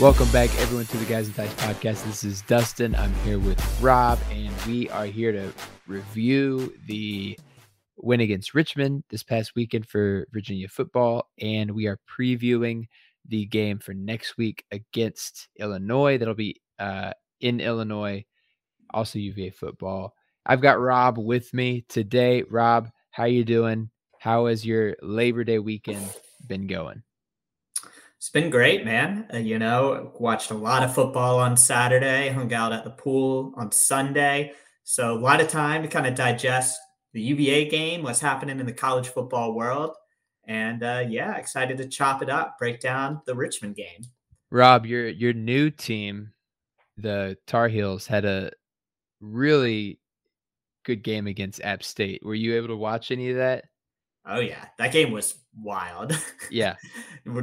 Welcome back, everyone, to the Guys and Dice podcast. This is Dustin. I'm here with Rob, and we are here to review the win against Richmond this past weekend for Virginia football, and we are previewing the game for next week against Illinois. That'll be uh, in Illinois, also UVA football. I've got Rob with me today. Rob, how you doing? How has your Labor Day weekend been going? It's been great, man. Uh, you know, watched a lot of football on Saturday, hung out at the pool on Sunday. So, a lot of time to kind of digest the UVA game, what's happening in the college football world. And uh, yeah, excited to chop it up, break down the Richmond game. Rob, your your new team, the Tar Heels, had a really good game against App State. Were you able to watch any of that? Oh yeah, that game was wild. Yeah.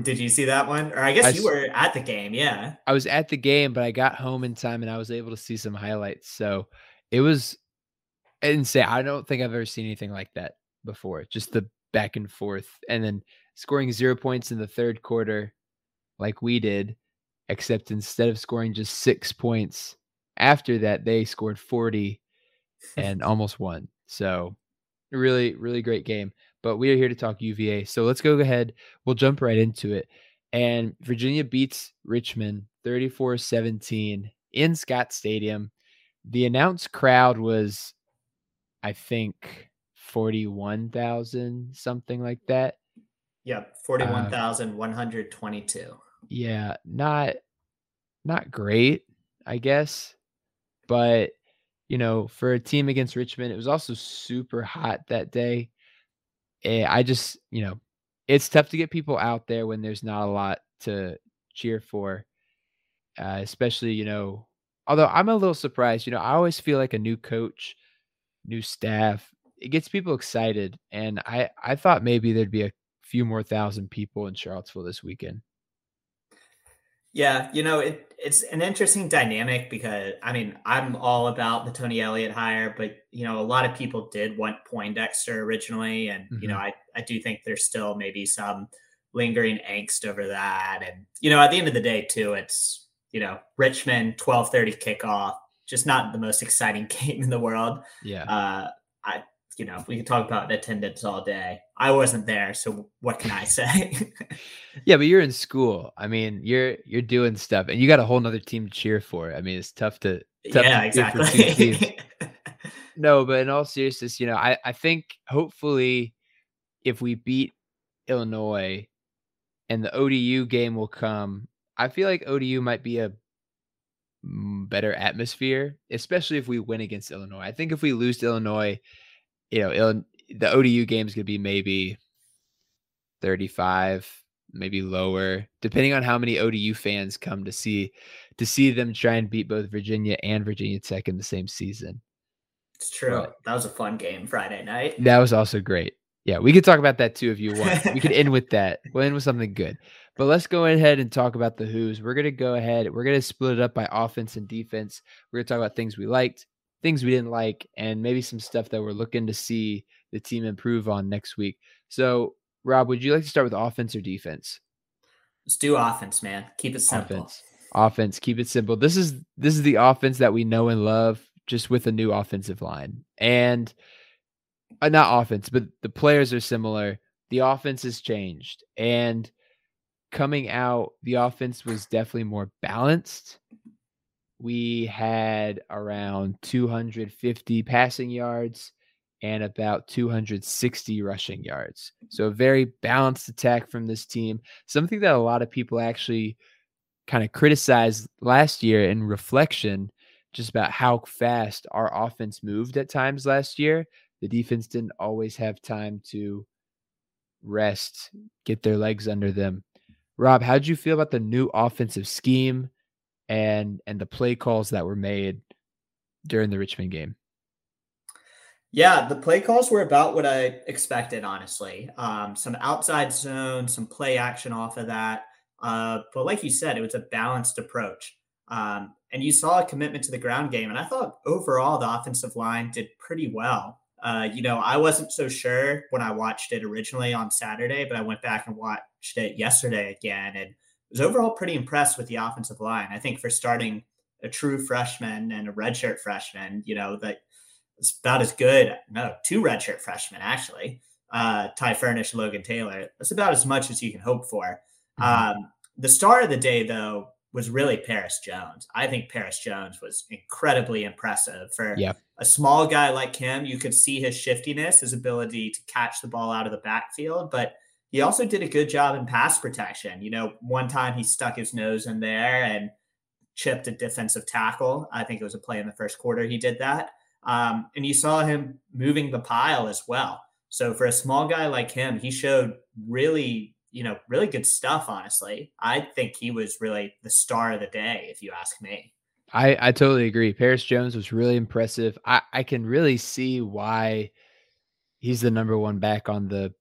Did you see that one? Or I guess I you were at the game. Yeah. I was at the game, but I got home in time and I was able to see some highlights. So it was insane. I don't think I've ever seen anything like that before. Just the back and forth and then scoring zero points in the third quarter, like we did, except instead of scoring just six points after that, they scored 40 and almost won. So really, really great game. But we are here to talk UVA. So let's go ahead. We'll jump right into it. And Virginia beats Richmond 34 17 in Scott Stadium. The announced crowd was, I think, 41,000, something like that. Yep. Um, 41,122. Yeah, not not great, I guess. But, you know, for a team against Richmond, it was also super hot that day. Eh, I just, you know, it's tough to get people out there when there's not a lot to cheer for. Uh, especially, you know, although I'm a little surprised, you know, I always feel like a new coach, new staff, it gets people excited. And I I thought maybe there'd be a few more thousand people in Charlottesville this weekend. Yeah, you know, it, it's an interesting dynamic because I mean, I'm all about the Tony Elliott hire, but you know, a lot of people did want Poindexter originally, and you know, I I do think there's still maybe some lingering angst over that, and you know, at the end of the day, too, it's you know, Richmond 12:30 kickoff, just not the most exciting game in the world. Yeah. Uh, I you know, we could talk about attendance all day. I wasn't there, so what can I say? Yeah, but you're in school. I mean, you're you're doing stuff, and you got a whole nother team to cheer for. I mean, it's tough to tough yeah, to cheer for two exactly. No, but in all seriousness, you know, I I think hopefully if we beat Illinois and the ODU game will come, I feel like ODU might be a better atmosphere, especially if we win against Illinois. I think if we lose to Illinois, you know, the ODU game is going to be maybe 35, maybe lower, depending on how many ODU fans come to see to see them try and beat both Virginia and Virginia Tech in the same season. It's true. But- that was a fun game Friday night. That was also great. Yeah, we could talk about that too if you want. We could end with that. We'll end with something good. But let's go ahead and talk about the Hoos. We're gonna go ahead. We're gonna split it up by offense and defense. We're gonna talk about things we liked, things we didn't like, and maybe some stuff that we're looking to see the team improve on next week. So, Rob, would you like to start with offense or defense? Let's do offense, man. Keep it simple. Offense. offense. Keep it simple. This is this is the offense that we know and love, just with a new offensive line and uh, not offense, but the players are similar. The offense has changed, and coming out, the offense was definitely more balanced. We had around 250 passing yards and about 260 rushing yards. So a very balanced attack from this team. Something that a lot of people actually kind of criticized last year in reflection just about how fast our offense moved at times last year. The defense didn't always have time to rest, get their legs under them. Rob, how did you feel about the new offensive scheme and and the play calls that were made during the Richmond game? Yeah, the play calls were about what I expected, honestly. Um, some outside zone, some play action off of that. Uh, but like you said, it was a balanced approach. Um, and you saw a commitment to the ground game. And I thought overall the offensive line did pretty well. Uh, you know, I wasn't so sure when I watched it originally on Saturday, but I went back and watched it yesterday again and was overall pretty impressed with the offensive line. I think for starting a true freshman and a redshirt freshman, you know, that it's about as good. No, two redshirt freshmen actually. Uh, Ty Furnish, Logan Taylor. That's about as much as you can hope for. Mm-hmm. Um, the star of the day, though, was really Perris Jones. I think Perris Jones was incredibly impressive for a small guy like him. You could see his shiftiness, his ability to catch the ball out of the backfield, but he also did a good job in pass protection. You know, one time he stuck his nose in there and chipped a defensive tackle. I think it was a play in the first quarter. He did that. Um, and you saw him moving the pile as well. So for a small guy like him, he showed really you know, really good stuff, honestly. I think he was really the star of the day, if you ask me. I, I totally agree. Perris Jones was really impressive. I, I can really see why he's the number one back on the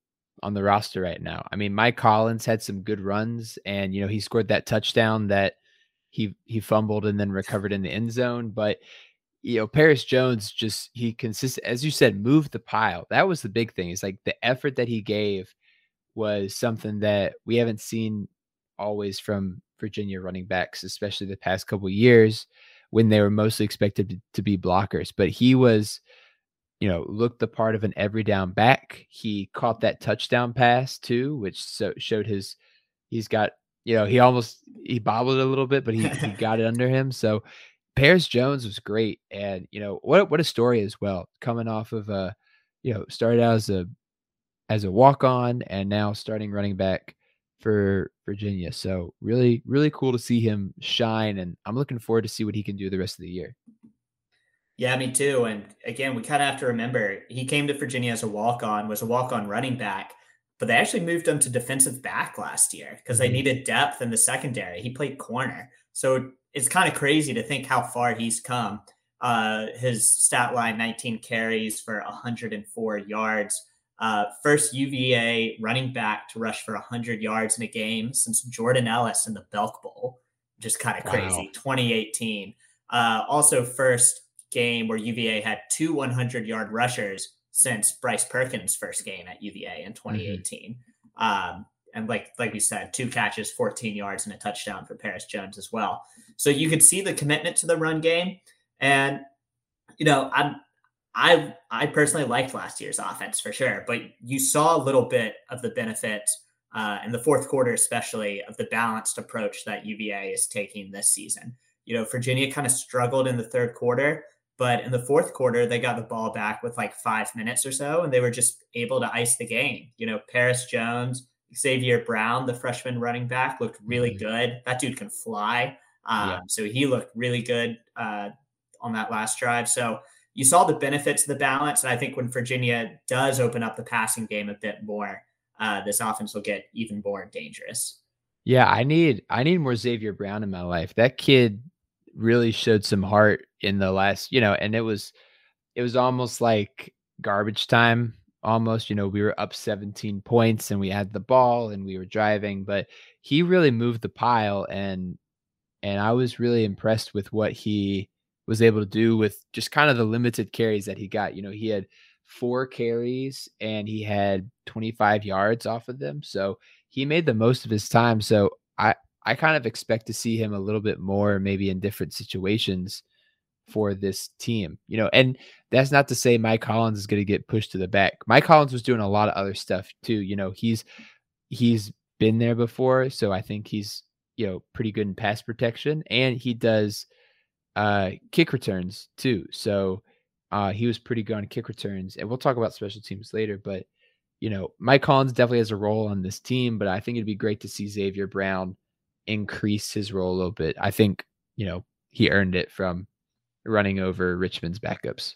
on the roster right now. I mean, Mike Hollins had some good runs and you know, he scored that touchdown that he he fumbled and then recovered in the end zone. But you know, Perris Jones just he consistent as you said, moved the pile. That was the big thing. Is like the effort that he gave was something that we haven't seen always from Virginia running backs, especially the past couple years when they were mostly expected to, to, be blockers. But he was, you know, looked the part of an every down back. He caught that touchdown pass too, which so showed his he's got, you know, he almost he bobbled a little bit, but he, he got it under him. So Perris Jones was great. And, you know, what what a story as well, coming off of a, you know, started out as a as a walk on and now starting running back for Virginia. So really, really cool to see him shine. And I'm looking forward to see what he can do the rest of the year. Yeah, me too. And again, we kind of have to remember he came to Virginia as a walk on, was a walk on running back, but they actually moved him to defensive back last year because they mm-hmm. needed depth in the secondary. He played corner. So it's kind of crazy to think how far he's come. Uh, his stat line 19 carries for 104 yards uh, first UVA running back to rush for 100 yards in a game since Jordan Ellis in the Belk Bowl. Just kind of crazy. Wow. 2018. Uh, also, first game where UVA had two 100 yard rushers since Bryce Perkins' first game at UVA in 2018. Mm-hmm. Um, and like like we said, two catches, 14 yards, and a touchdown for Perris Jones as well. So you could see the commitment to the run game. And you know, I'm I I personally liked last year's offense for sure, but you saw a little bit of the benefit uh, in the fourth quarter, especially of the balanced approach that UVA is taking this season. You know, Virginia kind of struggled in the third quarter, but in the fourth quarter, they got the ball back with like five minutes or so, and they were just able to ice the game. You know, Perris Jones, Xavier Brown, the freshman running back, looked really mm-hmm. good. That dude can fly. Um, yeah. So he looked really good uh, on that last drive. So you saw the benefits of the balance. And I think when Virginia does open up the passing game a bit more, uh, this offense will get even more dangerous. Yeah, I need I need more Xavier Brown in my life. That kid really showed some heart in the last, you know, and it was it was almost like garbage time almost, you know, we were up 17 points and we had the ball and we were driving, but he really moved the pile and and I was really impressed with what he was able to do with just kind of the limited carries that he got. You know, he had four carries and he had 25 yards off of them. So he made the most of his time. So I I kind of expect to see him a little bit more, maybe in different situations for this team, you know. And that's not to say Mike Hollins is going to get pushed to the back. Mike Hollins was doing a lot of other stuff too. You know, he's he's been there before, so I think he's you know pretty good in pass protection, and he does uh kick returns too. So uh he was pretty good on kick returns, and we'll talk about special teams later. But you know, Mike Hollins definitely has a role on this team, but I think it'd be great to see Xavier Brown increase his role a little bit. I think you know he earned it from running over Richmond's backups.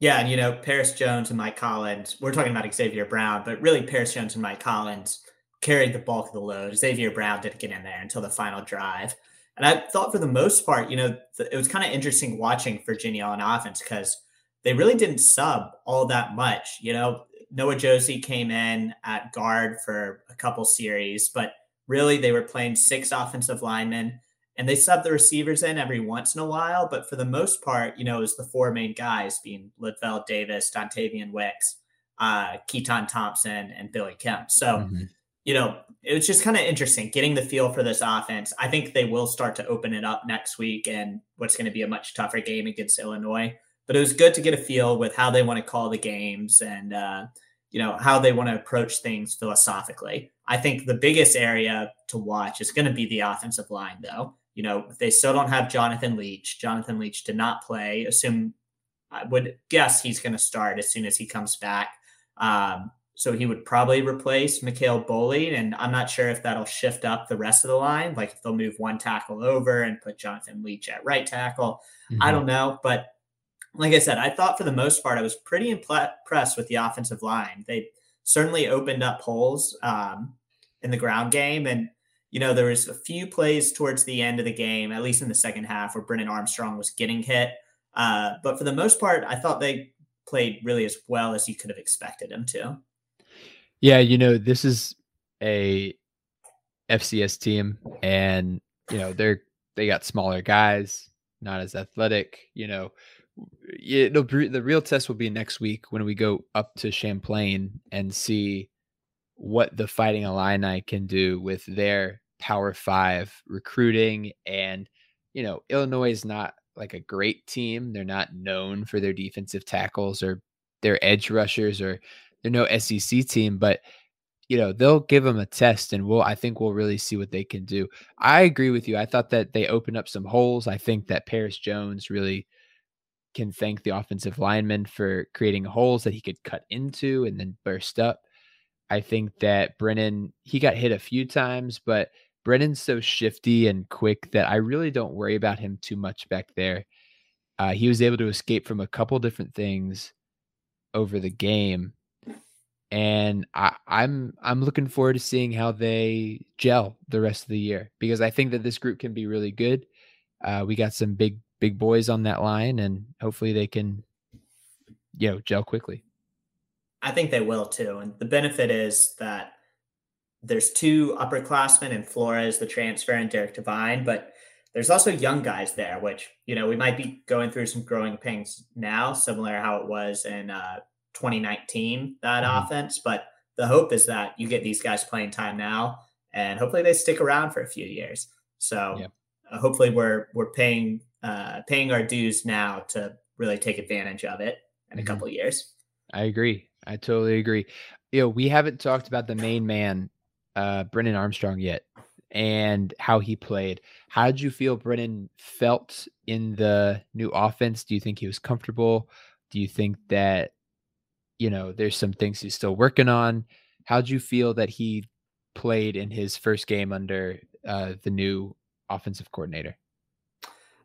Yeah, and you know, Perris Jones and Mike Hollins, we're talking about Xavier Brown, but really Perris Jones and Mike Hollins carried the bulk of the load. Xavier Brown didn't get in there until the final drive. And I thought for the most part, you know, it was kind of interesting watching Virginia on offense because they really didn't sub all that much. You know, Noah Josey came in at guard for a couple series, but really they were playing six offensive linemen and they sub the receivers in every once in a while. But for the most part, you know, it was the four main guys being Lavel Davis, Dontayvion Wicks, uh, Keytaon Thompson, and Billy Kemp. So, mm-hmm. you know, it was just kind of interesting getting the feel for this offense. I think they will start to open it up next week and what's going to be a much tougher game against Illinois. But it was good to get a feel with how they want to call the games and, uh, you know, how they want to approach things philosophically. I think the biggest area to watch is going to be the offensive line, though. You know, they still don't have Jonathan Leach. Jonathan Leach did not play. Assume I would guess he's going to start as soon as he comes back. Um, so he would probably replace McKale Boley, and I'm not sure if that'll shift up the rest of the line. Like if they'll move one tackle over and put Jonathan Leach at right tackle. Mm-hmm. I don't know, but like I said, I thought for the most part I was pretty impressed with the offensive line. They certainly opened up holes um, in the ground game, and you know, there was a few plays towards the end of the game, at least in the second half, where Brennan Armstrong was getting hit. Uh, but for the most part, I thought they played really as well as you could have expected them to. Yeah, you know, this is a FCS team, and you know they're they got smaller guys, not as athletic. You know, it'll the real test will be next week when we go up to Champaign and see what the Fighting Illini can do with their Power Five recruiting. And, you know, Illinois is not like a great team. They're not known for their defensive tackles or their edge rushers or they're no SEC team, but you know, they'll give them a test and we'll I think we'll really see what they can do. I agree with you. I thought that they opened up some holes. I think that Perris Jones really can thank the offensive lineman for creating holes that he could cut into and then burst up. I think that Brennan, he got hit a few times, but Brennan's so shifty and quick that I really don't worry about him too much back there. Uh, he was able to escape from a couple different things over the game, and I, I'm I'm looking forward to seeing how they gel the rest of the year because I think that this group can be really good. Uh, we got some big big boys on that line, and hopefully they can, you know, gel quickly. I think they will too, and the benefit is that there's two upperclassmen in Flores, the transfer, and Derek Devine, but there's also young guys there, which you know we might be going through some growing pains now, similar to how it was in uh, 2019 that mm-hmm. offense. But the hope is that you get these guys playing time now, and hopefully they stick around for a few years. So yep. uh, hopefully we're we're paying uh, paying our dues now to really take advantage of it in mm-hmm. a couple years. I agree. I totally agree. You know, we haven't talked about the main man uh, Brennan Armstrong yet and how he played. How did you feel Brennan felt in the new offense? Do you think he was comfortable? Do you think that, you know, there's some things he's still working on? How did you feel that he played in his first game under uh, the new offensive coordinator?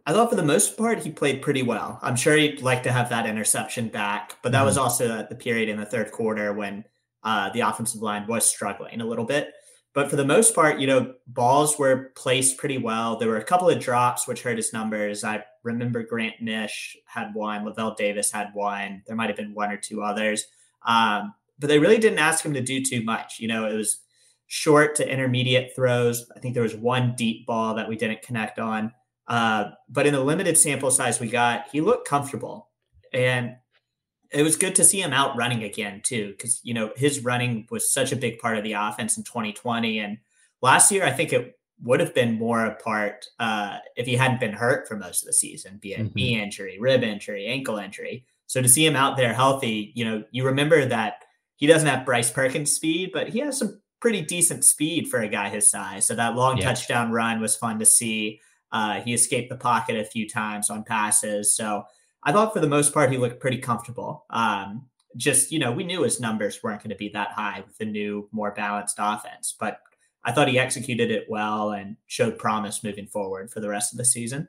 I thought for the most part he played pretty well. I'm sure he'd like to have that interception back, but that mm-hmm. was also at the period in the third quarter when uh, the offensive line was struggling a little bit. But for the most part, you know, balls were placed pretty well. There were a couple of drops which hurt his numbers. I remember Grant Misch had one, Lavel Davis had one. There might have been one or two others. Um, but they really didn't ask him to do too much. You know, it was short to intermediate throws. I think there was one deep ball that we didn't connect on. Uh, but in the limited sample size we got, he looked comfortable. And it was good to see him out running again too, because you know his running was such a big part of the offense in 2020. And last year, I think it would have been more a part uh, if he hadn't been hurt for most of the season, be it mm-hmm. knee injury, rib injury, ankle injury. So to see him out there healthy, you know, you remember that he doesn't have Bryce Perkins speed, but he has some pretty decent speed for a guy his size. So that long yeah. touchdown run was fun to see. Uh, he escaped the pocket a few times on passes. So I thought for the most part he looked pretty comfortable. Um, just you know, we knew his numbers weren't going to be that high with the new, more balanced offense, but I thought he executed it well and showed promise moving forward for the rest of the season.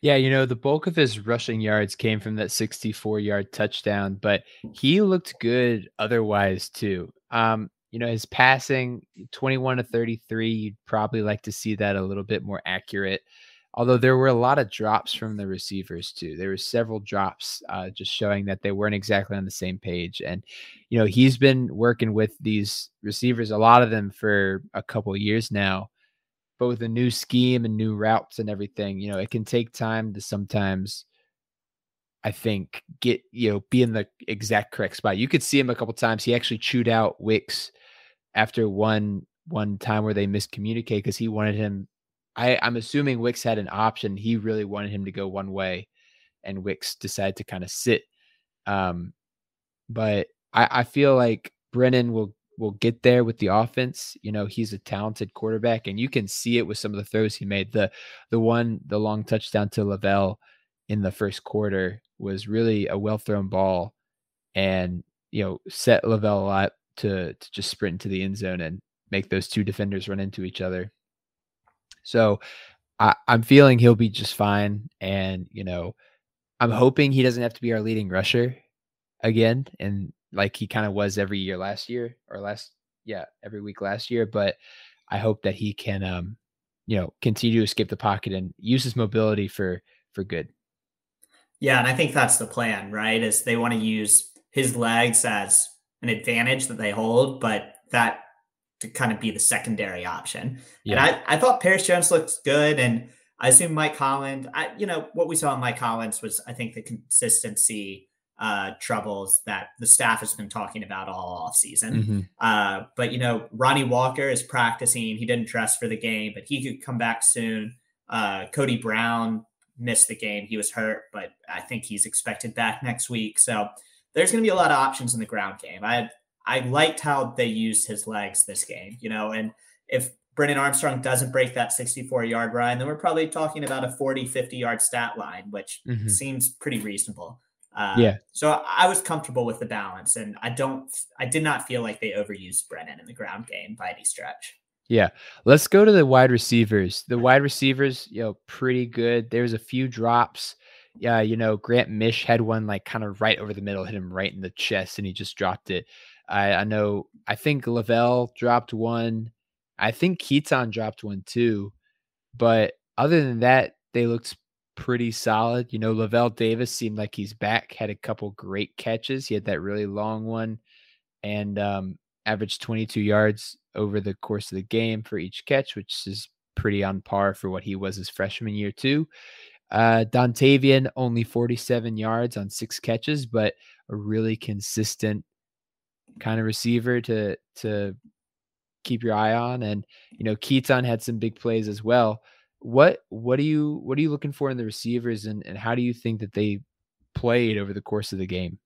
Yeah, you know, the bulk of his rushing yards came from that 64 yard touchdown, but he looked good otherwise too. Um, you know, his passing 21 to 33, you'd probably like to see that a little bit more accurate. Although there were a lot of drops from the receivers too. There were several drops uh, just showing that they weren't exactly on the same page. And, you know, he's been working with these receivers, a lot of them for a couple years now. But with a new scheme and new routes and everything, you know, it can take time to sometimes I think get you know be in the exact correct spot. You could see him a couple times. He actually chewed out Wicks after one one time where they miscommunicate because he wanted him I, I'm assuming Wicks had an option. He really wanted him to go one way, and Wicks decided to kind of sit. Um, but I, I feel like Brennan will will get there with the offense. You know, he's a talented quarterback, and you can see it with some of the throws he made. The the one, the long touchdown to Lavel in the first quarter was really a well thrown ball, and you know set Lavel up to to just sprint into the end zone and make those two defenders run into each other. So I, I'm feeling he'll be just fine. And, you know, I'm hoping he doesn't have to be our leading rusher again. And like he kind of was every year last year or last, yeah, every week last year. But I hope that he can, um, you know, continue to escape the pocket and use his mobility for, for good. Yeah. And I think that's the plan, right? Is they want to use his legs as an advantage that they hold, but that to kind of be the secondary option. Yeah. And I, I thought Perris Jones looks good. And I assume Mike Hollins, I, you know, what we saw in Mike Hollins was, I think, the consistency uh, troubles that the staff has been talking about all off season. Mm-hmm. Uh, but, you know, Ronnie Walker is practicing. He didn't dress for the game, but he could come back soon. Uh, Cody Brown missed the game. He was hurt, but I think he's expected back next week. So there's going to be a lot of options in the ground game. I I liked how they used his legs this game, you know, and if Brennan Armstrong doesn't break that 64 yard run, then we're probably talking about a 40, 50 yard stat line, which mm-hmm. seems pretty reasonable. Uh, yeah. So I was comfortable with the balance, and I don't, I did not feel like they overused Brennan in the ground game by any stretch. Yeah. Let's go to the wide receivers. The wide receivers, you know, pretty good. There's a few drops. Yeah, you know, Grant Misch had one like kind of right over the middle, hit him right in the chest, and he just dropped it. I, I know I think Lavel dropped one. I think Keytaon dropped one too. But other than that, they looked pretty solid. You know, Lavel Davis seemed like he's back, had a couple great catches. He had that really long one and um, averaged 22 yards over the course of the game for each catch, which is pretty on par for what he was his freshman year, too. Uh, Dontayvion only 47 yards on six catches, but a really consistent kind of receiver to to keep your eye on. And you know, Keytaon had some big plays as well. What what are you what are you looking for in the receivers, and and how do you think that they played over the course of the game?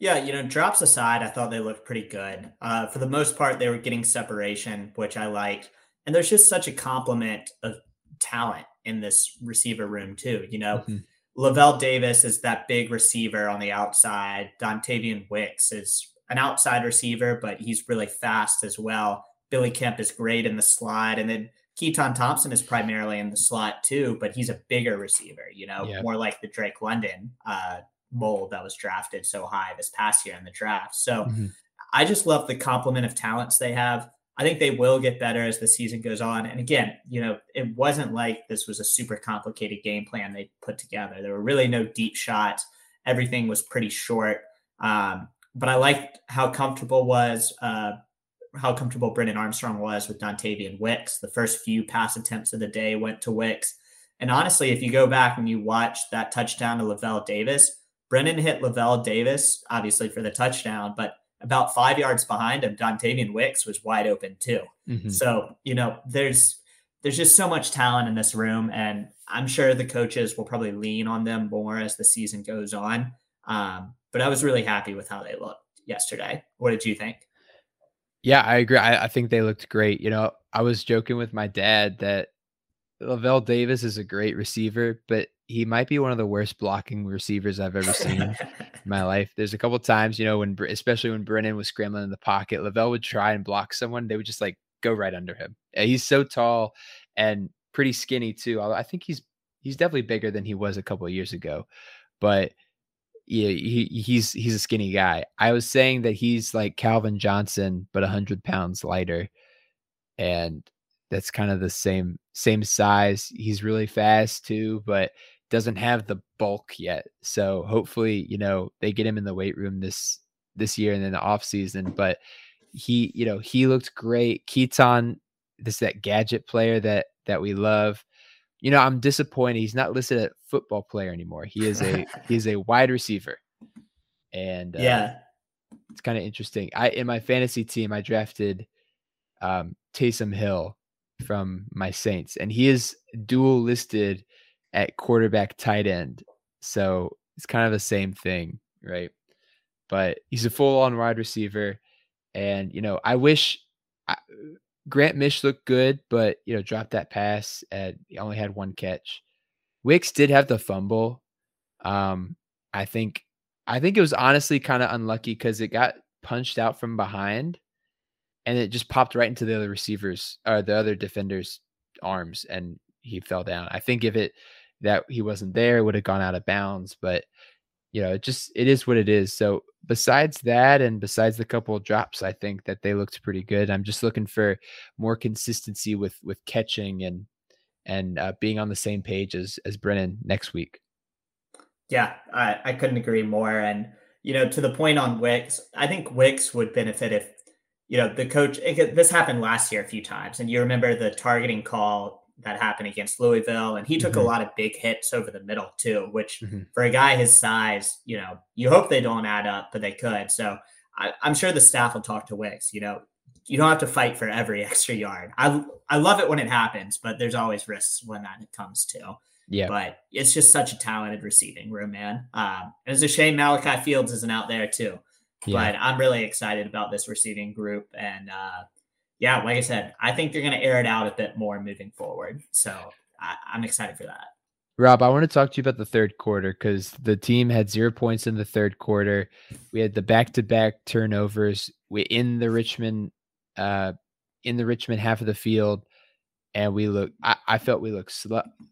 Yeah, you know, drops aside, I thought they looked pretty good. Uh, for the most part, they were getting separation, which I liked. And there's just such a complement of talent in this receiver room too. You know, mm-hmm. Lavel Davis is that big receiver on the outside. Dontayvion Wicks is an outside receiver, but he's really fast as well. Billy Kemp is great in the slot. And then Keytaon Thompson is primarily in the slot too, but he's a bigger receiver, you know, yeah. more like the Drake London uh, mold that was drafted so high this past year in the draft. So mm-hmm. I just love the complement of talents they have. I think they will get better as the season goes on. And again, you know, it wasn't like this was a super complicated game plan they put together. There were really no deep shots. Everything was pretty short. Um, but I liked how comfortable was uh, how comfortable Brennan Armstrong was with Dontayvion Wicks. The first few pass attempts of the day went to Wicks. And honestly, if you go back and you watch that touchdown to Lavel Davis, Brennan hit Lavel Davis, obviously for the touchdown, but about five yards behind him, Dontayvion Wicks was wide open too. Mm-hmm. So, you know, there's there's just so much talent in this room, and I'm sure the coaches will probably lean on them more as the season goes on. Um, but I was really happy with how they looked yesterday. What did you think? Yeah, I agree. I, I think they looked great. You know, I was joking with my dad that Lavel Davis is a great receiver, but he might be one of the worst blocking receivers I've ever seen in my life. There's a couple times, you know, when especially when Brennan was scrambling in the pocket, Lavel would try and block someone, they would just like go right under him. He's so tall and pretty skinny too. I think he's he's definitely bigger than he was a couple of years ago, but yeah, he he's he's a skinny guy. I was saying that he's like Calvin Johnson, but hundred pounds lighter, and that's kind of the same same size. He's really fast too, but doesn't have the bulk yet. So hopefully, you know, they get him in the weight room this this year and then the off season. But he, you know, he looked great. Keytaon, this that gadget player that that we love. You know, I'm disappointed he's not listed as football player anymore. He is a he is a wide receiver, and uh, yeah, it's kind of interesting. I in my fantasy team I drafted um, Taysom Hill from my Saints, and he is dual listed at quarterback tight end. So it's kind of the same thing, right? But he's a full on wide receiver. And, you know, I wish I, Grant Misch looked good, but, you know, dropped that pass at he only had one catch. Wicks did have the fumble. Um, I think, I think it was honestly kind of unlucky because it got punched out from behind and it just popped right into the other receivers or the other defenders' arms and he fell down. I think if it that he wasn't there it would have gone out of bounds. But you know, it just it is what it is. So besides that, and besides the couple of drops, I think that they looked pretty good. I'm just looking for more consistency with with catching and and uh, being on the same page as as Brennan next week. Yeah, I, I couldn't agree more. And you know, to the point on Wicks, I think Wicks would benefit if you know the coach. It, this happened last year a few times, and you remember the targeting call that happened against Louisville, and he took mm-hmm. a lot of big hits over the middle too. Which mm-hmm. for a guy his size, you know, you hope they don't add up, but they could. So I, am sure the staff will talk to Wicks. You know, you don't have to fight for every extra yard. I I love it when it happens, but there's always risks when that comes to. Yeah. But it's just such a talented receiving room, man. Um, it's a shame Malachi Fields isn't out there too. Yeah. But I'm really excited about this receiving group, and uh, yeah, like I said, I think they're going to air it out a bit more moving forward. So I, I'm excited for that. Rob, I want to talk to you about the third quarter because the team had zero points in the third quarter. We had the back-to-back turnovers we in the Richmond, uh, in the Richmond half of the field, and we look. I, I felt we looked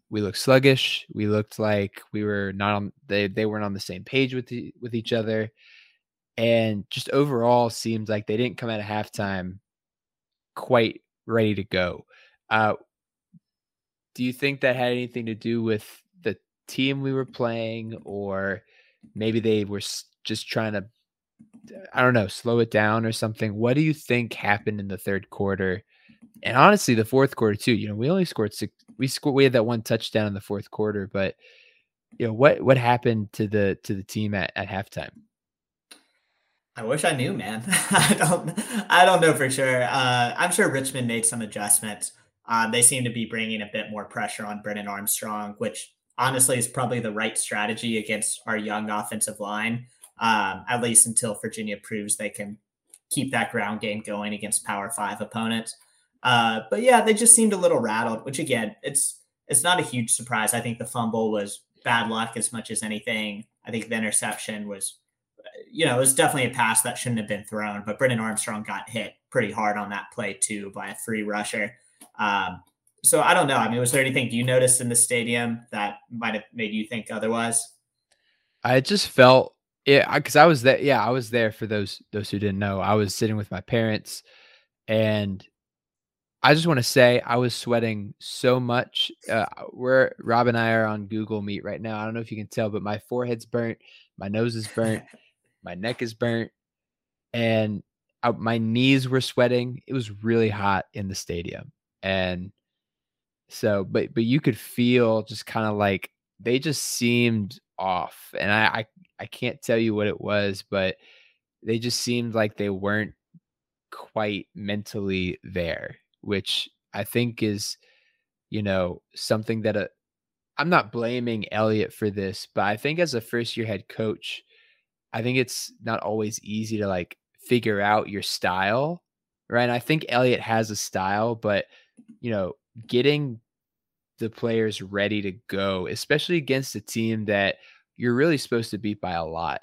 we looked sluggish. We looked like we were not on. They they weren't on the same page with the, with each other, and just overall seemed like they didn't come out of halftime quite ready to go. Uh, do you think that had anything to do with the team we were playing, or maybe they were just trying to, I don't know, slow it down or something? What do you think happened in the third quarter? And honestly, the fourth quarter too. You know, we only scored six. We scored. We had that one touchdown in the fourth quarter, but you know what? What happened to the to the team at at halftime? I wish I knew, man. I don't. I don't know for sure. Uh, I'm sure Richmond made some adjustments. Uh, they seem to be bringing a bit more pressure on Brennan Armstrong, which honestly is probably the right strategy against our young offensive line. Um, at least until Virginia proves they can keep that ground game going against Power Five opponents. Uh, but yeah, they just seemed a little rattled. Which again, it's it's not a huge surprise. I think the fumble was bad luck as much as anything. I think the interception was you know, it was definitely a pass that shouldn't have been thrown, but Brennan Armstrong got hit pretty hard on that play too by a free rusher. Um, so I don't know. I mean, was there anything you noticed in the stadium that might have made you think otherwise? I just felt yeah, because I was there. Yeah, I was there for those those who didn't know. I was sitting with my parents, and I just want to say I was sweating so much. Uh, we're Rob and I are on Google Meet right now. I don't know if you can tell, but my forehead's burnt, my nose is burnt. my neck is burnt, and I, my knees were sweating. It was really hot in the stadium, and so, but but you could feel just kind of like they just seemed off, and I, I I can't tell you what it was, but they just seemed like they weren't quite mentally there, which I think is you know, something that a I'm not blaming Elliott for this, but I think as a first year head coach, I think it's not always easy to like figure out your style, right? And I think Elliott has a style, but you know, getting the players ready to go, especially against a team that you're really supposed to beat by a lot,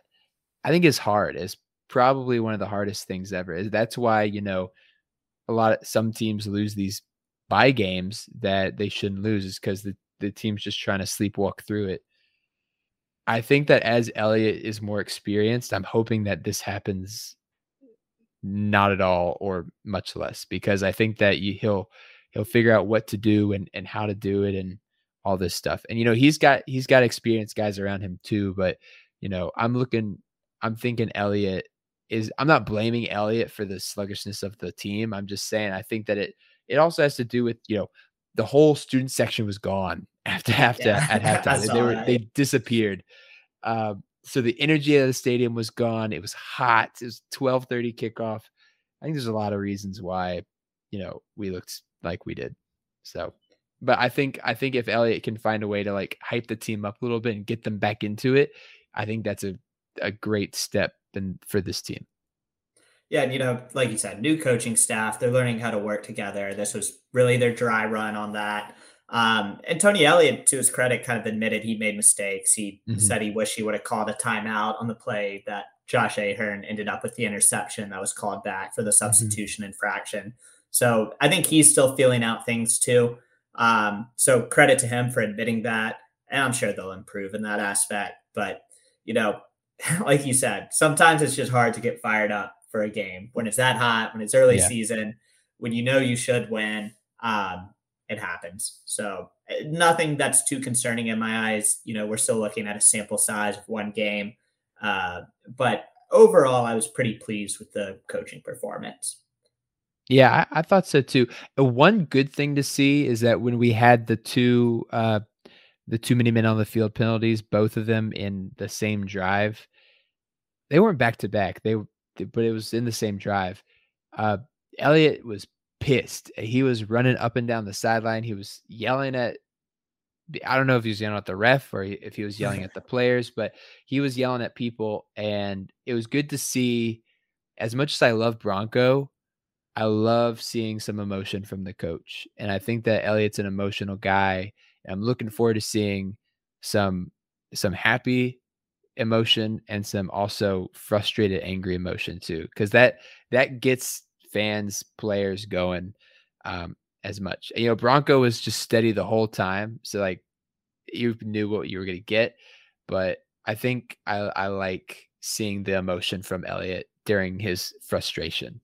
I think is hard. It's probably one of the hardest things ever. That's why, you know, a lot of some teams lose these by games that they shouldn't lose is because the, the team's just trying to sleepwalk through it. I think that as Elliott is more experienced, I'm hoping that this happens not at all or much less because I think that you, he'll he'll figure out what to do and and how to do it and all this stuff. And you know, he's got he's got experienced guys around him too, but you know, I'm looking I'm thinking Elliott is I'm not blaming Elliott for the sluggishness of the team. I'm just saying I think that it it also has to do with, you know, the whole student section was gone after after yeah. at halftime. they were that. they disappeared. Uh, so the energy of the stadium was gone. It was hot. It was 12:30 kickoff. I think there's a lot of reasons why, you know, we looked like we did. So, but I think I think if Elliott can find a way to like hype the team up a little bit and get them back into it, I think that's a a great step in, for this team. Yeah, and you know, like you said, new coaching staff, they're learning how to work together. This was really their dry run on that. Um, and Tony Elliott, to his credit, kind of admitted he made mistakes. He mm-hmm. said he wished he would have called a timeout on the play that Josh Ahern ended up with the interception that was called back for the mm-hmm. substitution mm-hmm. infraction. So I think he's still feeling out things too. Um, so credit to him for admitting that. And I'm sure they'll improve in that aspect. But, you know, like you said, sometimes it's just hard to get fired up for a game when it's that hot, when it's early yeah. season, when you know you should win. Um, it happens. So eh, nothing that's too concerning in my eyes. You know, we're still looking at a sample size of one game. Uh, but overall, I was pretty pleased with the coaching performance. Yeah, I, I, thought so too. Uh, one good thing to see is that when we had the two uh the too many men on the field penalties, both of them in the same drive, they weren't back to back. They but it was in the same drive. Uh Elliott was pissed. He was running up and down the sideline. He was yelling at I don't know if he was yelling at the ref or if he was yelling at the players, but he was yelling at people and it was good to see as much as I love Bronco, I love seeing some emotion from the coach. And I think that Elliott's an emotional guy. I'm looking forward to seeing some some happy emotion and some also frustrated angry emotion too cuz that that gets fans players going um as much. You know, Bronco was just steady the whole time. So like you knew what you were going to get, but I think I I like seeing the emotion from Elliott during his frustration.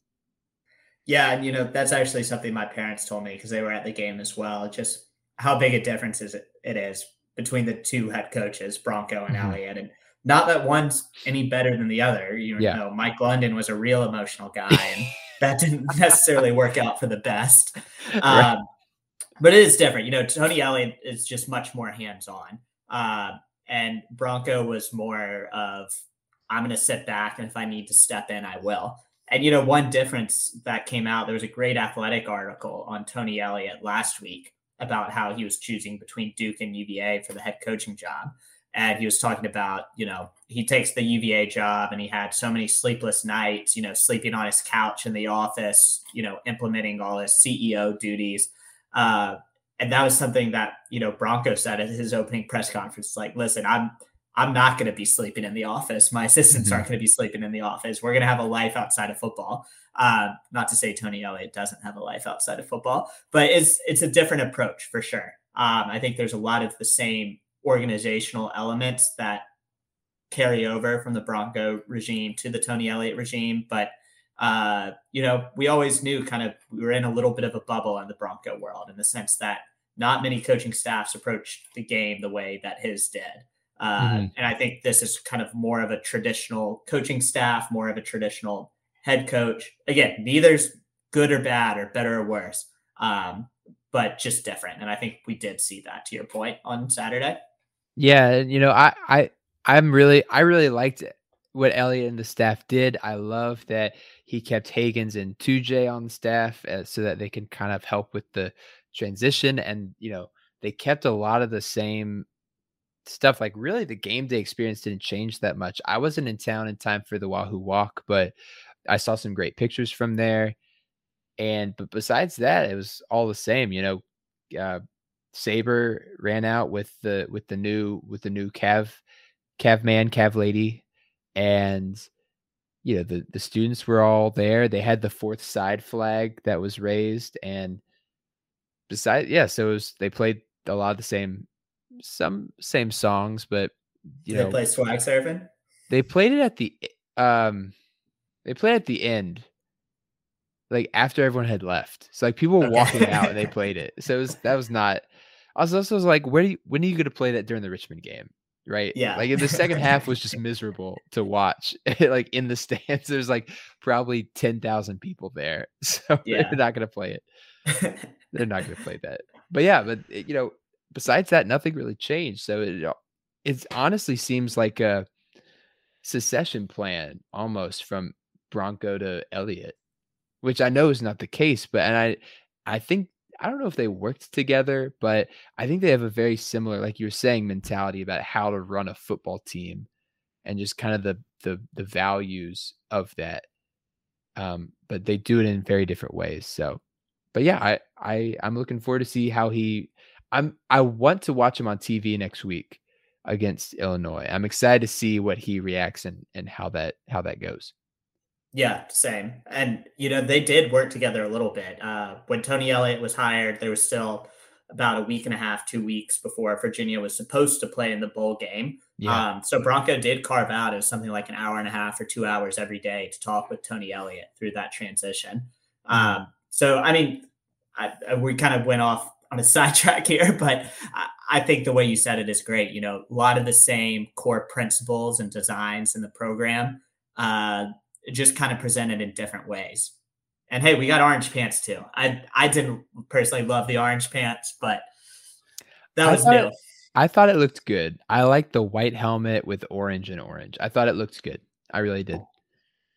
Yeah, and you know that's actually something my parents told me because they were at the game as well. Just how big a difference is it, it is between the two head coaches, Bronco and mm-hmm. Elliott, and not that one's any better than the other. You yeah. know, Mike London was a real emotional guy, and that didn't necessarily work out for the best. Um, But it is different. You know, Tony Elliott is just much more hands on, uh, and Bronco was more of I'm going to sit back, and if I need to step in, I will. And you know, one difference that came out, there was a great athletic article on Tony Elliott last week about how he was choosing between Duke and UVA for the head coaching job. And he was talking about, you know, he takes the UVA job and he had so many sleepless nights, you know, sleeping on his couch in the office, you know, implementing all his CEO duties. Uh, and that was something that, you know, Bronco said at his opening press conference like, listen, I'm I'm not going to be sleeping in the office. My assistants mm-hmm. aren't going to be sleeping in the office. We're going to have a life outside of football. Uh, not to say Tony Elliott doesn't have a life outside of football, but it's it's a different approach for sure. Um, I think there's a lot of the same organizational elements that carry over from the Bronco regime to the Tony Elliott regime, but uh, you know, we always knew kind of we were in a little bit of a bubble in the Bronco world in the sense that not many coaching staffs approached the game the way that his did. Uh, mm-hmm. And I think this is kind of more of a traditional coaching staff, more of a traditional head coach. Again, neither's good or bad or better or worse, um, but just different. And I think we did see that to your point on Saturday. Yeah, you know, I I I'm really I really liked what Elliott and the staff did. I love that he kept Hagans and 2J on staff uh, so that they can kind of help with the transition and you know they kept a lot of the same stuff like really the game day experience didn't change that much i wasn't in town in time for the wahoo walk but i saw some great pictures from there and but besides that it was all the same you know uh, saber ran out with the with the new with the new cav cav man cav lady and you know the the students were all there. They had the fourth side flag that was raised and besides yeah so it was they played a lot of the same some same songs but you Did know they play swag surfing? They played it at the um they played at the end like after everyone had left. So like people were walking out and they played it. So it was that was not i was also like where do you when are you going to play that during the richmond game right Yeah. like the second half was just miserable to watch like in the stands there's like probably 10,000 people there so Yeah. they're not going to play it they're not going to play that but yeah but it- you know besides that nothing really changed so it it honestly seems like a secession plan almost from bronco to elliott which i know is not the case but and i i think i don't know if they worked together but i think they have a very similar like you were saying mentality about how to run a football team and just kind of the the the values of that um but they do it in very different ways so but yeah i i i'm looking forward to see how he i'm i want to watch him on tv next week against illinois. I'm excited to see what he reacts and and how that how that goes Yeah, same. And you know, they did work together a little bit. Uh, when Tony Elliott was hired, there was still about a week and a half, two weeks before Virginia was supposed to play in the bowl game. yeah Um, so Bronco did carve out it was something like an hour and a half or two hours every day to talk with Tony Elliott through that transition. Um, so I mean, I, I- we kind of went off on a sidetrack here, but I, I think the way you said it is great. You know, a lot of the same core principles and designs in the program, uh, just kind of presented in different ways. And hey, we got orange pants too. I I didn't personally love the orange pants, but that I was thought new. it- I thought it looked good. I like the white helmet with orange and orange. I thought it looked good. I really did.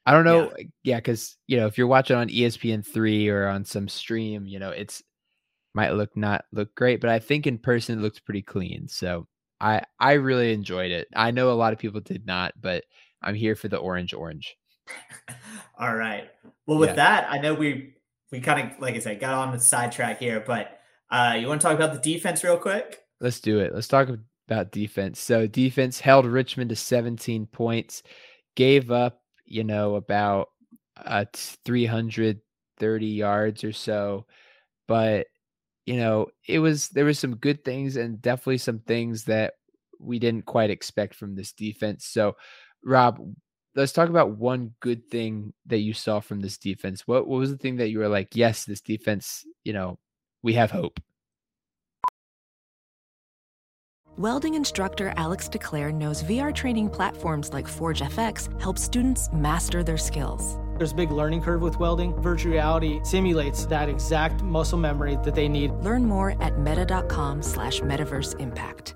I don't know, yeah, uh, because you know, if you're watching on ESPN three or on some stream, you know, it's might look not look great, but I think in person it looks pretty clean. So I I really enjoyed it. I know a lot of people did not, but I'm here for the orange orange. All right. Well, with Yeah. that, I know we we kind of like I said got on the sidetrack here, but uh, you want to talk about the defense real quick? Let's do it. Let's talk about defense. So defense held Richmond to 17 points, gave up, you know, about uh, 330 yards or so, but you know, it was there was some good things and definitely some things that we didn't quite expect from this defense. So, Rob, let's talk about one good thing that you saw from this defense. What what was the thing that you were like, yes, this defense, you know, we have hope. Welding instructor Alex DeClaire knows VR training platforms like Forge FX help students master their skills. There's a big learning curve with welding. Virtual reality simulates that exact muscle memory that they need. Learn more at meta.com slash metaverse impact.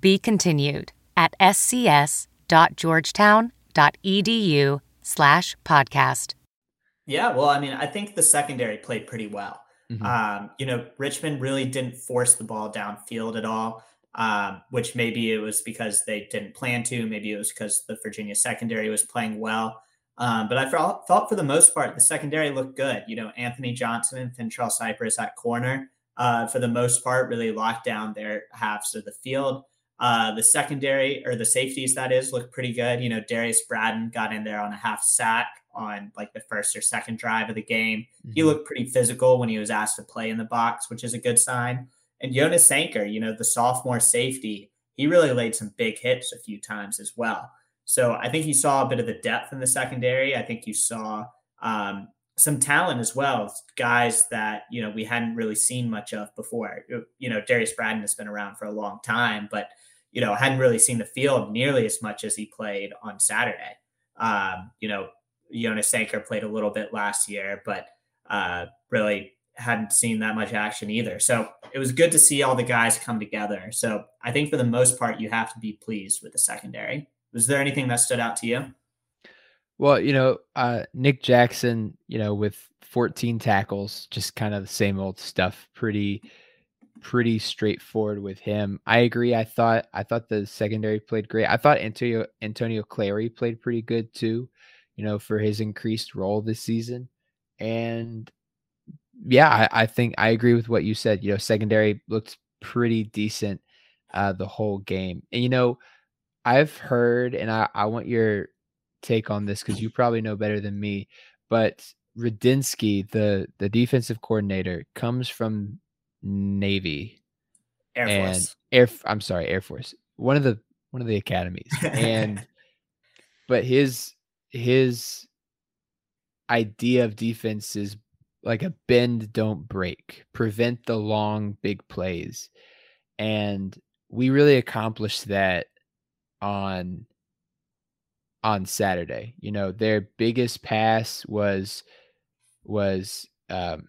Be continued at scs.georgetown.edu slash podcast. Yeah, well, I mean, I think the secondary played pretty well. Mhm. Um, you know, Richmond really didn't force the ball downfield at all, um, which maybe it was because they didn't plan to. Maybe it was because the Virginia secondary was playing well. Um, but I thought, thought for the most part, the secondary looked good. You know, Anthony Johnson and Fentrell Cypress at corner. uh, for the most part, really locked down their halves of the field. Uh, the secondary or the safeties, that is, look pretty good. You know, Darius Braden got in there on a half sack on like the first or second drive of the game. Mm-hmm. He looked pretty physical when he was asked to play in the box, which is a good sign. And Jonas Sanker, you know, the sophomore safety, he really laid some big hits a few times as well. So I think you saw a bit of the depth in the secondary. I think you saw um, some talent as well, guys that you know we hadn't really seen much of before. You know, Darius Braden has been around for a long time, but you know, hadn't really seen the field nearly as much as he played on Saturday. Um, you know, Jonas Sanker played a little bit last year, but uh, really hadn't seen that much action either. So it was good to see all the guys come together. So I think for the most part, you have to be pleased with the secondary. Was there anything that stood out to you? Well, you know, uh, Nick Jackson, you know, with 14 tackles, just kind of the same old stuff. Pretty pretty straightforward with him. I agree. I thought I thought the secondary played great. I thought Antonio Antonio Clary played pretty good too, you know, for his increased role this season. And yeah, I, I think I agree with what you said. You know, secondary looked pretty decent uh the whole game. And you know, I've heard and I, I want your take on this because you probably know better than me, but Rudzinski, the the defensive coordinator, comes from Navy, Air Force, Air. I'm sorry, Air Force. One of the one of the academies, and but his his idea of defense is like a bend, don't break, prevent the long big plays, and we really accomplished that on on Saturday. You know, their biggest pass was was um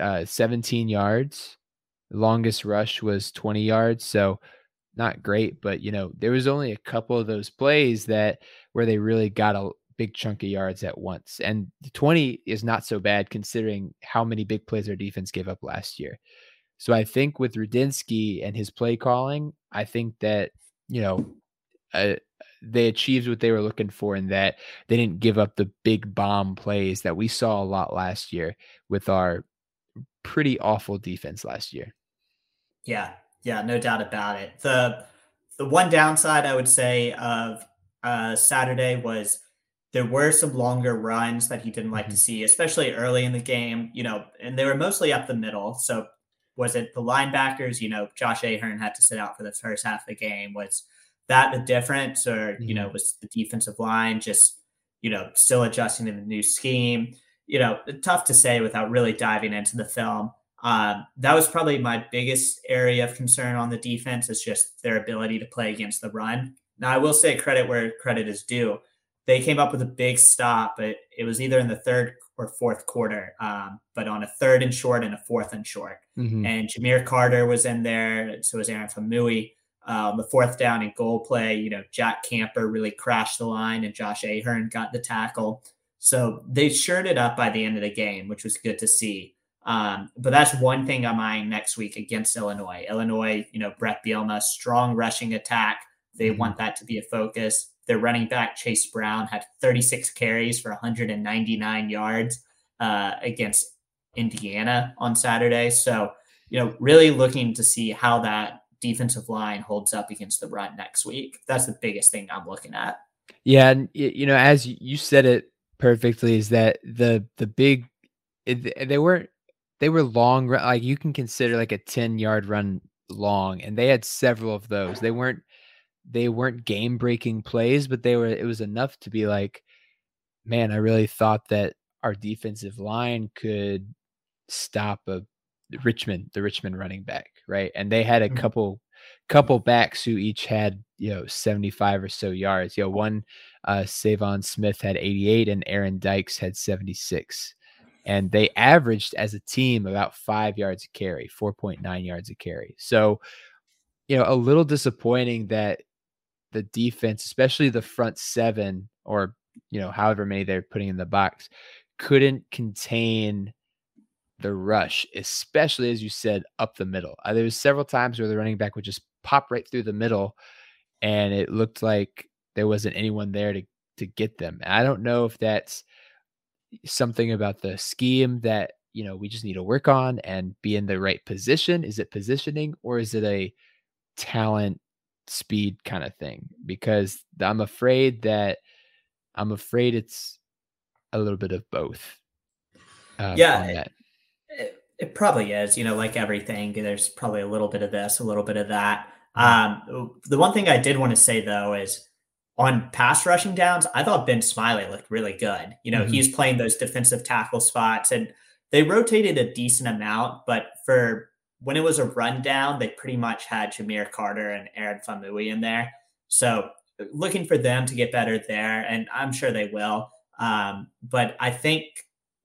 uh, 17 yards. Longest rush was 20 yards. So not great, but you know, there was only a couple of those plays that where they really got a big chunk of yards at once. And 20 is not so bad considering how many big plays our defense gave up last year. So I think with Rudzinski and his play calling, I think that, you know, uh, they achieved what they were looking for in that they didn't give up the big bomb plays that we saw a lot last year with our pretty awful defense last year. Yeah, yeah, no doubt about it. The the one downside I would say of uh, Saturday was there were some longer runs that he didn't like mm-hmm. to see, especially early in the game. You know, and they were mostly up the middle. So was it the linebackers? You know, Josh Ahern had to sit out for the first half of the game. Was that the difference, or mm-hmm. you know, mm-hmm. was the defensive line just you know still adjusting to the new scheme? You know, tough to say without really diving into the film. Um, that was probably my biggest area of concern on the defense is just their ability to play against the run. Now, I will say credit where credit is due. They came up with a big stop, but it was either in the third or fourth quarter, um, but on a third and short and a fourth and short. Mm-hmm. And Jahmeer Carter was in there, so was Aaron Faumui. Um, the fourth down and goal play, you know, Jack Camper really crashed the line and Josh Ahern got the tackle. So they shirted up by the end of the game, which was good to see. Um, but that's one thing I'm eyeing next week against Illinois. Illinois, you know, Bret Bielema, strong rushing attack. They mm-hmm. want that to be a focus. Their running back, Chase Brown, had 36 carries for 199 yards uh, against Indiana on Saturday. So, you know, really looking to see how that defensive line holds up against the run next week. That's the biggest thing I'm looking at. Yeah, and you know, as you said it perfectly, is that the the big eh, they weren't they were long like you can consider like a 10 yard run long and they had several of those they weren't they weren't game breaking plays but they were it was enough to be like man i really thought that our defensive line could stop a richmond the richmond running back right and they had a mm-hmm. couple couple backs who each had you know 75 or so yards you know one uh savon smith had 88 and aaron dykes had 76 and they averaged as a team about five yards a carry, 4.9 yards a carry. So, you know, a little disappointing that the defense, especially the front seven or, you know, however many they're putting in the box, couldn't contain the rush, especially as you said, up the middle. Uh, there was several times where the running back would just pop right through the middle and it looked like there wasn't anyone there to to get them. I don't know if that's something about the scheme that you know we just need to work on and be in the right position? Is it positioning or is it a talent speed kind of thing? Because I'm afraid that I'm afraid it's a little bit of both. Um, yeah, it, probably is. You know, like everything, there's probably a little bit of this, a little bit of that. Um, the one thing I did want to say though is on pass rushing downs, I thought Ben Smiley looked really good. You know, mm-hmm. he's playing those defensive tackle spots and they rotated a decent amount, but for when it was a rundown, they pretty much had Jahmeer Carter and Aaron Faumui in there. So looking for them to get better there, and I'm sure they will. Um, but I think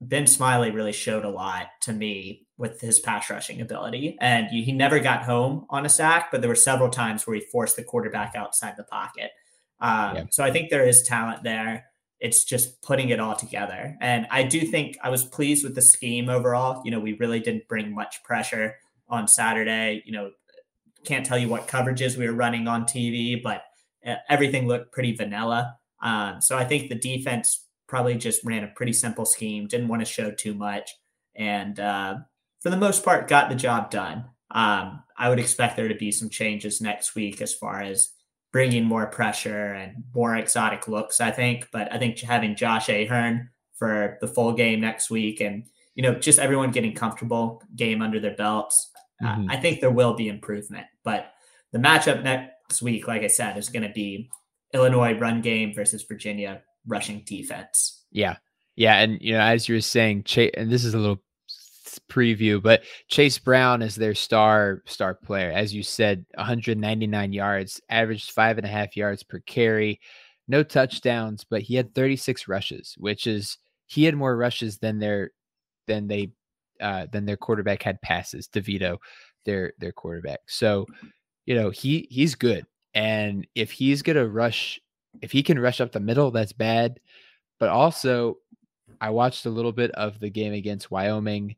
Ben Smiley really showed a lot to me with his pass rushing ability. And he never got home on a sack, but there were several times where he forced the quarterback outside the pocket. Um, yeah. So I think there is talent there. It's just putting it all together. And I do think I was pleased with the scheme overall. You know, we really didn't bring much pressure on Saturday. You know, can't tell you what coverages we were running on TV, but uh, everything looked pretty vanilla. Um, so I think the defense probably just ran a pretty simple scheme, didn't want to show too much, and uh, for the most part, got the job done. Um, I would expect there to be some changes next week as far as bringing more pressure and more exotic looks, I think. But I think having Josh Ahern for the full game next week and, you know, just everyone getting comfortable game under their belts, uh, mm-hmm. uh, I think there will be improvement. But the matchup next week, like I said, is going to be Illinois run game versus Virginia rushing defense. Yeah. Yeah. And, you know, as you were saying, and this is a little preview, but Chase Brown is their star star player. As you said, 199 yards, averaged five and a half yards per carry, no touchdowns, but he had 36 rushes, which is he had more rushes than their than they uh than their quarterback had passes. DeVito, their their quarterback. So, you know, he he's good. And if he's gonna rush, if he can rush up the middle, that's bad. But also, I watched a little bit of the game against Wyoming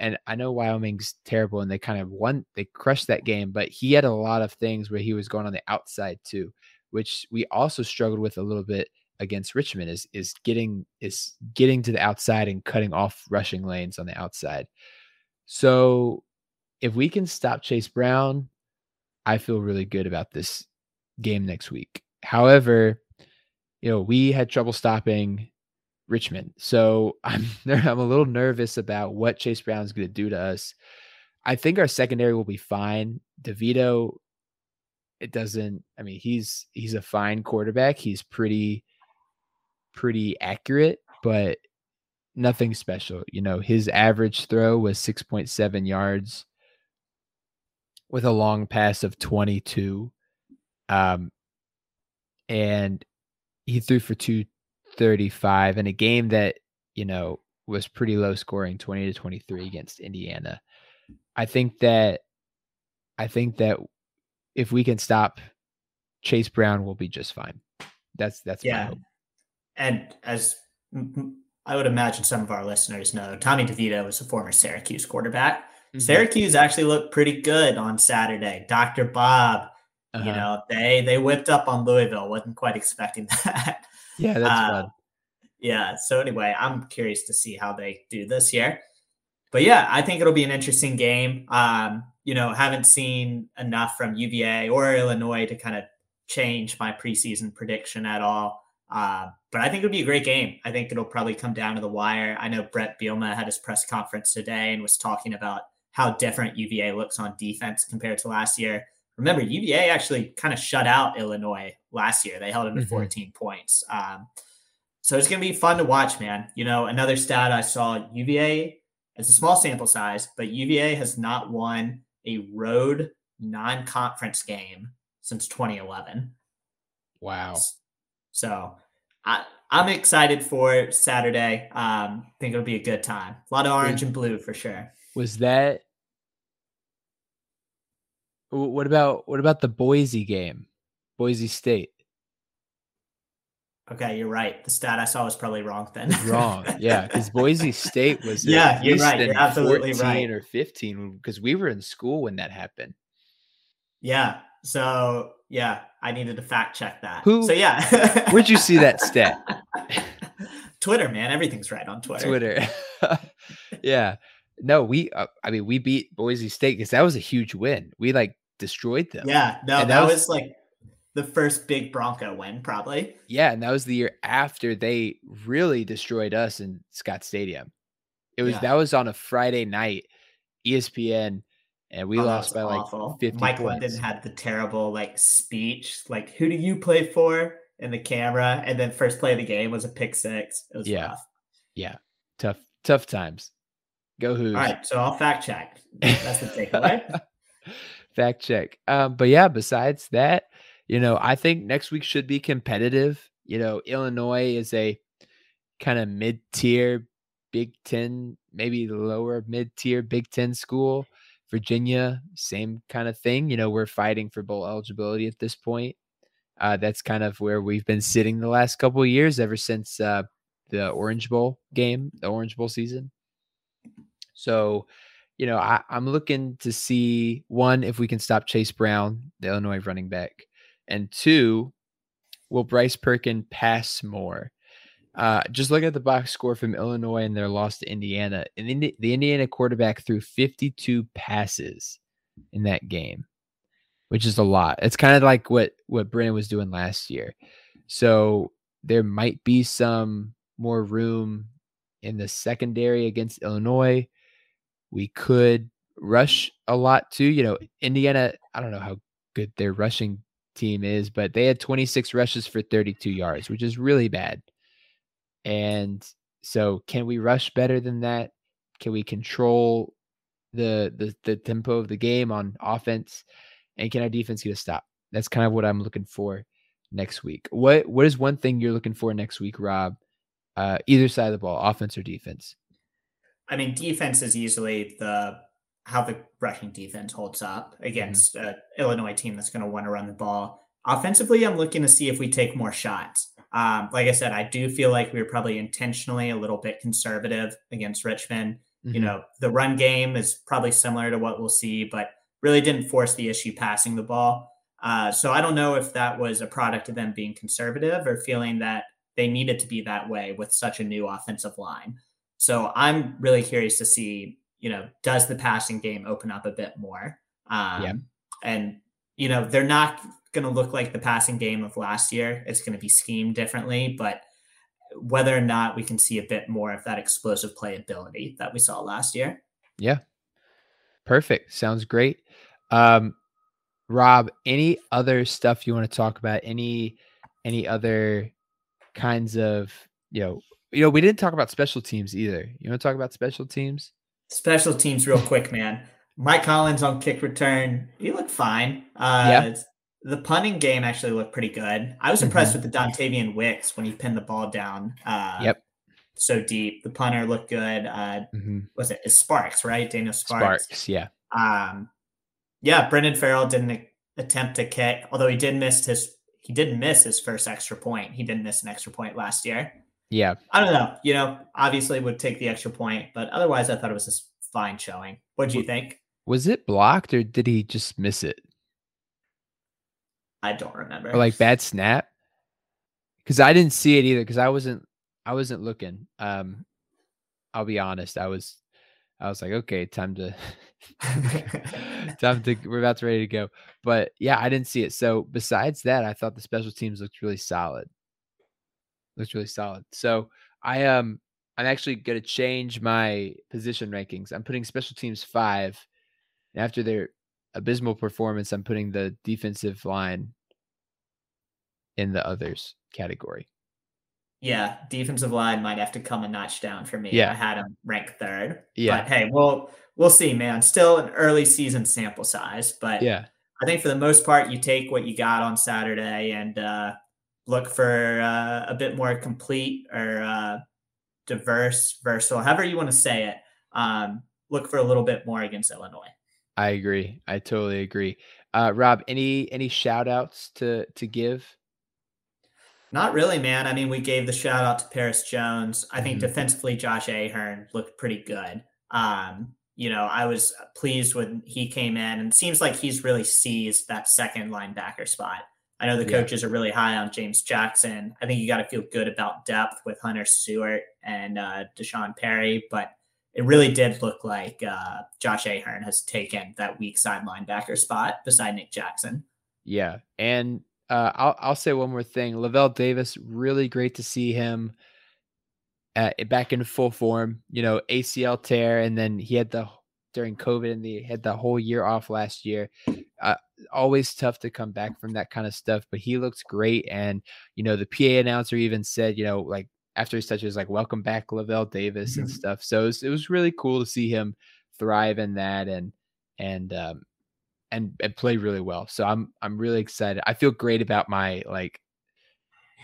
and I know Wyoming's terrible and they kind of won, they crushed that game, but he had a lot of things where he was going on the outside too, which we also struggled with a little bit against Richmond is is getting is getting to the outside and cutting off rushing lanes on the outside. So if we can stop Chase Brown, I feel really good about this game next week. However, you know, we had trouble stopping Richmond. So I'm I'm a little nervous about what Chase Brown is going to do to us. I think our secondary will be fine. DeVito, it doesn't. I mean, he's he's a fine quarterback. He's pretty pretty accurate, but nothing special. You know, his average throw was 6.7 yards with a long pass of 22. Um, and he threw for two 35 in a game that, you know, was pretty low scoring 20 to 23 against Indiana. I think that I think that if we can stop Chase Brown we'll be just fine. That's that's yeah. And as I would imagine some of our listeners know, Tommy DeVito was a former Syracuse quarterback. Mm-hmm. Syracuse actually looked pretty good on Saturday. Dr. Bob, uh-huh. you know, they they whipped up on Louisville. wasn't quite expecting that. Yeah, that's uh, fun. Yeah. So anyway, I'm curious to see how they do this year. But yeah, I think it'll be an interesting game. Um, you know, haven't seen enough from UVA or Illinois to kind of change my preseason prediction at all. Uh, but I think it'll be a great game. I think it'll probably come down to the wire. I know Bret Bielema had his press conference today and was talking about how different UVA looks on defense compared to last year. Remember, UVA actually kind of shut out Illinois last year. They held them to mm-hmm. 14 points. Um, so it's going to be fun to watch, man. You know, another stat I saw UVA, it's a small sample size, but UVA has not won a road non conference game since 2011. Wow. So I, I'm excited for Saturday. Um, I think it'll be a good time. A lot of orange and blue for sure. Was that what about what about the Boise game? Boise State. Okay, you're right. The stat I saw was probably wrong then. wrong. Yeah, because Boise State was yeah, you're right. You're absolutely 14 right. or 15 because we were in school when that happened. Yeah. So yeah, I needed to fact check that. Who? So yeah. where'd you see that stat? Twitter, man. Everything's right on Twitter. Twitter. yeah. No, we. Uh, I mean, we beat Boise State because that was a huge win. We like destroyed them. Yeah. No, that, that was, was like the first big Bronco win, probably. Yeah, and that was the year after they really destroyed us in Scott Stadium. It was yeah. that was on a Friday night, ESPN, and we oh, lost by awful. like 50 Mike points. London had the terrible like speech, like "Who do you play for?" in the camera, and then first play of the game was a pick six. It was yeah, rough. yeah, tough, tough times. Go who? All right, so I'll fact check. That's the takeaway. Fact check. Um, but yeah, besides that, you know, I think next week should be competitive. You know, Illinois is a kind of mid tier Big Ten, maybe lower mid tier Big Ten school. Virginia, same kind of thing. You know, we're fighting for bowl eligibility at this point. Uh, that's kind of where we've been sitting the last couple of years, ever since uh, the Orange Bowl game, the Orange Bowl season. So, you know, I, I'm looking to see one if we can stop Chase Brown, the Illinois running back, and two, will Bryce Perkin pass more? Uh, just look at the box score from Illinois and their loss to Indiana. And the Indiana quarterback threw 52 passes in that game, which is a lot. It's kind of like what what Brennan was doing last year. So there might be some more room in the secondary against Illinois. We could rush a lot too. You know, Indiana, I don't know how good their rushing team is, but they had 26 rushes for 32 yards, which is really bad. And so can we rush better than that? Can we control the the the tempo of the game on offense? And can our defense get a stop? That's kind of what I'm looking for next week. What what is one thing you're looking for next week, Rob? Uh, either side of the ball, offense or defense? I mean, defense is usually the how the rushing defense holds up against mm-hmm. an Illinois team that's going to want to run the ball. Offensively, I'm looking to see if we take more shots. Um, like I said, I do feel like we were probably intentionally a little bit conservative against Richmond. Mm-hmm. You know, the run game is probably similar to what we'll see, but really didn't force the issue passing the ball. Uh, so I don't know if that was a product of them being conservative or feeling that they needed to be that way with such a new offensive line. So I'm really curious to see, you know, does the passing game open up a bit more? Um, yeah. And, you know, they're not going to look like the passing game of last year. It's going to be schemed differently, but whether or not we can see a bit more of that explosive playability that we saw last year. Yeah. Perfect. Sounds great. Um, Rob, any other stuff you want to talk about? Any any other kinds of, you know, you know, we didn't talk about special teams either. You want to talk about special teams? Special teams real quick, man. Mike Hollins on kick return, he looked fine. Uh, yeah the punting game actually looked pretty good. I was impressed mm-hmm. with the Dontayvion Wicks when he pinned the ball down. Uh, yep. So deep. The punter looked good. Uh, mm-hmm. Was it? It's Sparks, right? Daniel Sparks. Sparks, yeah. Um, yeah. Brendan Farrell didn't attempt to kick, although he did miss his. He didn't miss his first extra point. He didn't miss an extra point last year. Yeah. I don't know. You know, obviously would take the extra point, but otherwise, I thought it was a fine showing. What do you think? Was it blocked or did he just miss it? I don't remember. Or like bad snap? Because I didn't see it either. Because I wasn't I wasn't looking. Um, I'll be honest. I was I was like, okay, time to time to we're about to ready to go. But yeah, I didn't see it. So besides that, I thought the special teams looked really solid. Looks really solid. So I um I'm actually gonna change my position rankings. I'm putting special teams five. After their abysmal performance, I'm putting the defensive line in the others category. Yeah, defensive line might have to come a notch down for me. Yeah. I had him ranked third. Yeah. But hey, we'll we'll see, man. Still an early season sample size, but yeah, I think for the most part, you take what you got on Saturday and uh, look for uh, a bit more complete or uh, diverse, versatile, however you want to say it. Um, look for a little bit more against Illinois. I agree. I totally agree. Uh, Rob, any any shout outs to to give? Not really, man. I mean, we gave the shout out to Perris Jones. I think mm-hmm. defensively, Josh Ahern looked pretty good. Um, you know, I was pleased when he came in and seems like he's really seized that second linebacker spot. I know the yeah. coaches are really high on James Jackson. I think you got to feel good about depth with Hunter Stewart and uh, D'Sean Perry, but it really did look like uh, Josh Ahern has taken that weak side linebacker spot beside Nick Jackson. Yeah, and uh, I'll I'll say one more thing. Lavel Davis, really great to see him at, back in full form. You know, ACL tear, and then he had the during COVID, and he had the whole year off last year. Uh, always tough to come back from that kind of stuff, but he looks great. And you know, the PA announcer even said, you know, like after his touches, like "Welcome back, Lavel Davis" and mm-hmm. stuff. So it was, it was really cool to see him thrive in that, and and um, and and play really well. So I'm I'm really excited. I feel great about my like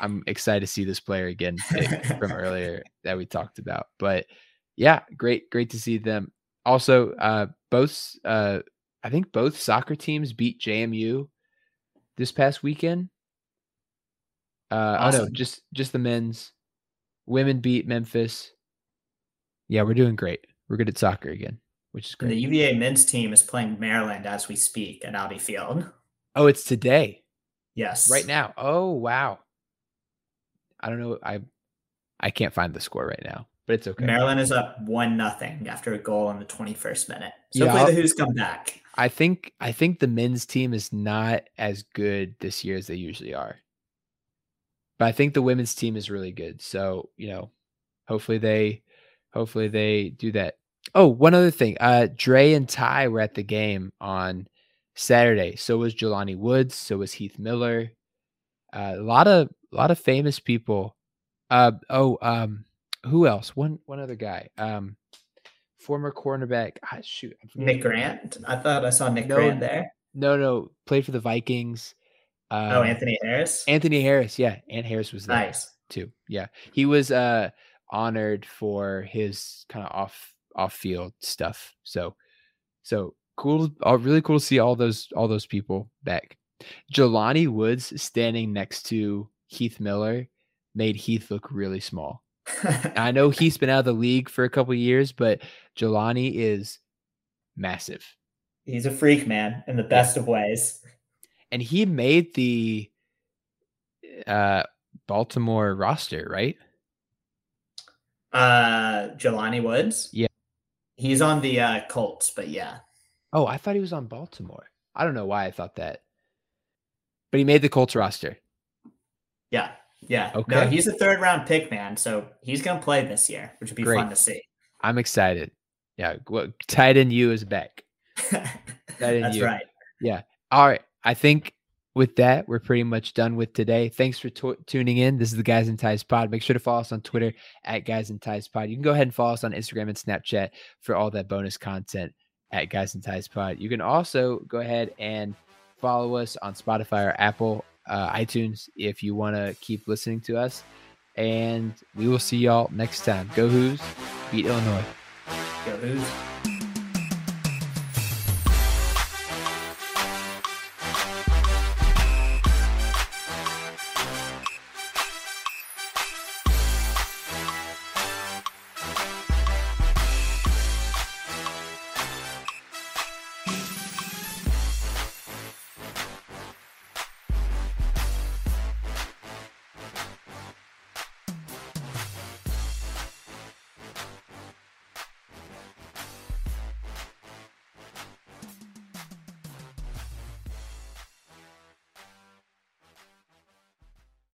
I'm excited to see this player again from earlier that we talked about. But yeah, great great to see them. Also, uh both uh I think both soccer teams beat JMU this past weekend. Uh awesome. oh no, just just the men's. Women beat Memphis. Yeah, we're doing great. We're good at soccer again which is great. And the UVA men's team is playing Maryland as we speak at Audi Field. Oh, it's today. Yes. Right now. Oh, wow. I don't know. I I can't find the score right now, but it's okay. Maryland is up one nothing after a goal in the 21st minute. So yeah, hopefully the Hoos come back. I think I think the men's team is not as good this year as they usually are. But I think the women's team is really good. So, you know, hopefully they hopefully they do that. Oh, one other thing. Uh Dre and Ty were at the game on Saturday. So was Jelani Woods. So was Heath Miller. Uh, a lot of a lot of famous people. Uh oh, um, who else? One one other guy. Um, former cornerback. Ah, shoot, Nick Grant. I thought I saw Nick no, Grant there. No, no, played for the Vikings. Um, oh, Anthony Harris. Anthony Harris. Yeah, and Harris was there nice too. Yeah, he was uh honored for his kind of off off field stuff. So, so cool. Uh, really cool to see all those all those people back. Jelani Woods standing next to Heath Miller made Heath look really small. I know he's been out of the league for a couple years, but Jelani is massive. He's a freak, man, in the best of ways. And he made the uh Baltimore roster, right? Uh Jelani Woods? Yeah. He's on the uh, Colts, but yeah. Oh, I thought he was on Baltimore. I don't know why I thought that. But he made the Colts roster. Yeah. Yeah. Okay. No, he's a third round pick, man. So he's going to play this year, which would be Great. fun to see. I'm excited. Yeah. What tight end you is back. That's you. right. Yeah. All right. I think with that, we're pretty much done with today. Thanks for t- tuning in. This is the Guys and Ties Pod. Make sure to follow us on Twitter at Guys and Ties Pod. You can go ahead and follow us on Instagram and Snapchat for all that bonus content at Guys and Ties Pod. You can also go ahead and follow us on Spotify or Apple uh, iTunes if you want to keep listening to us. And we will see y'all next time. Go Hoos, beat Illinois. Go Hoos.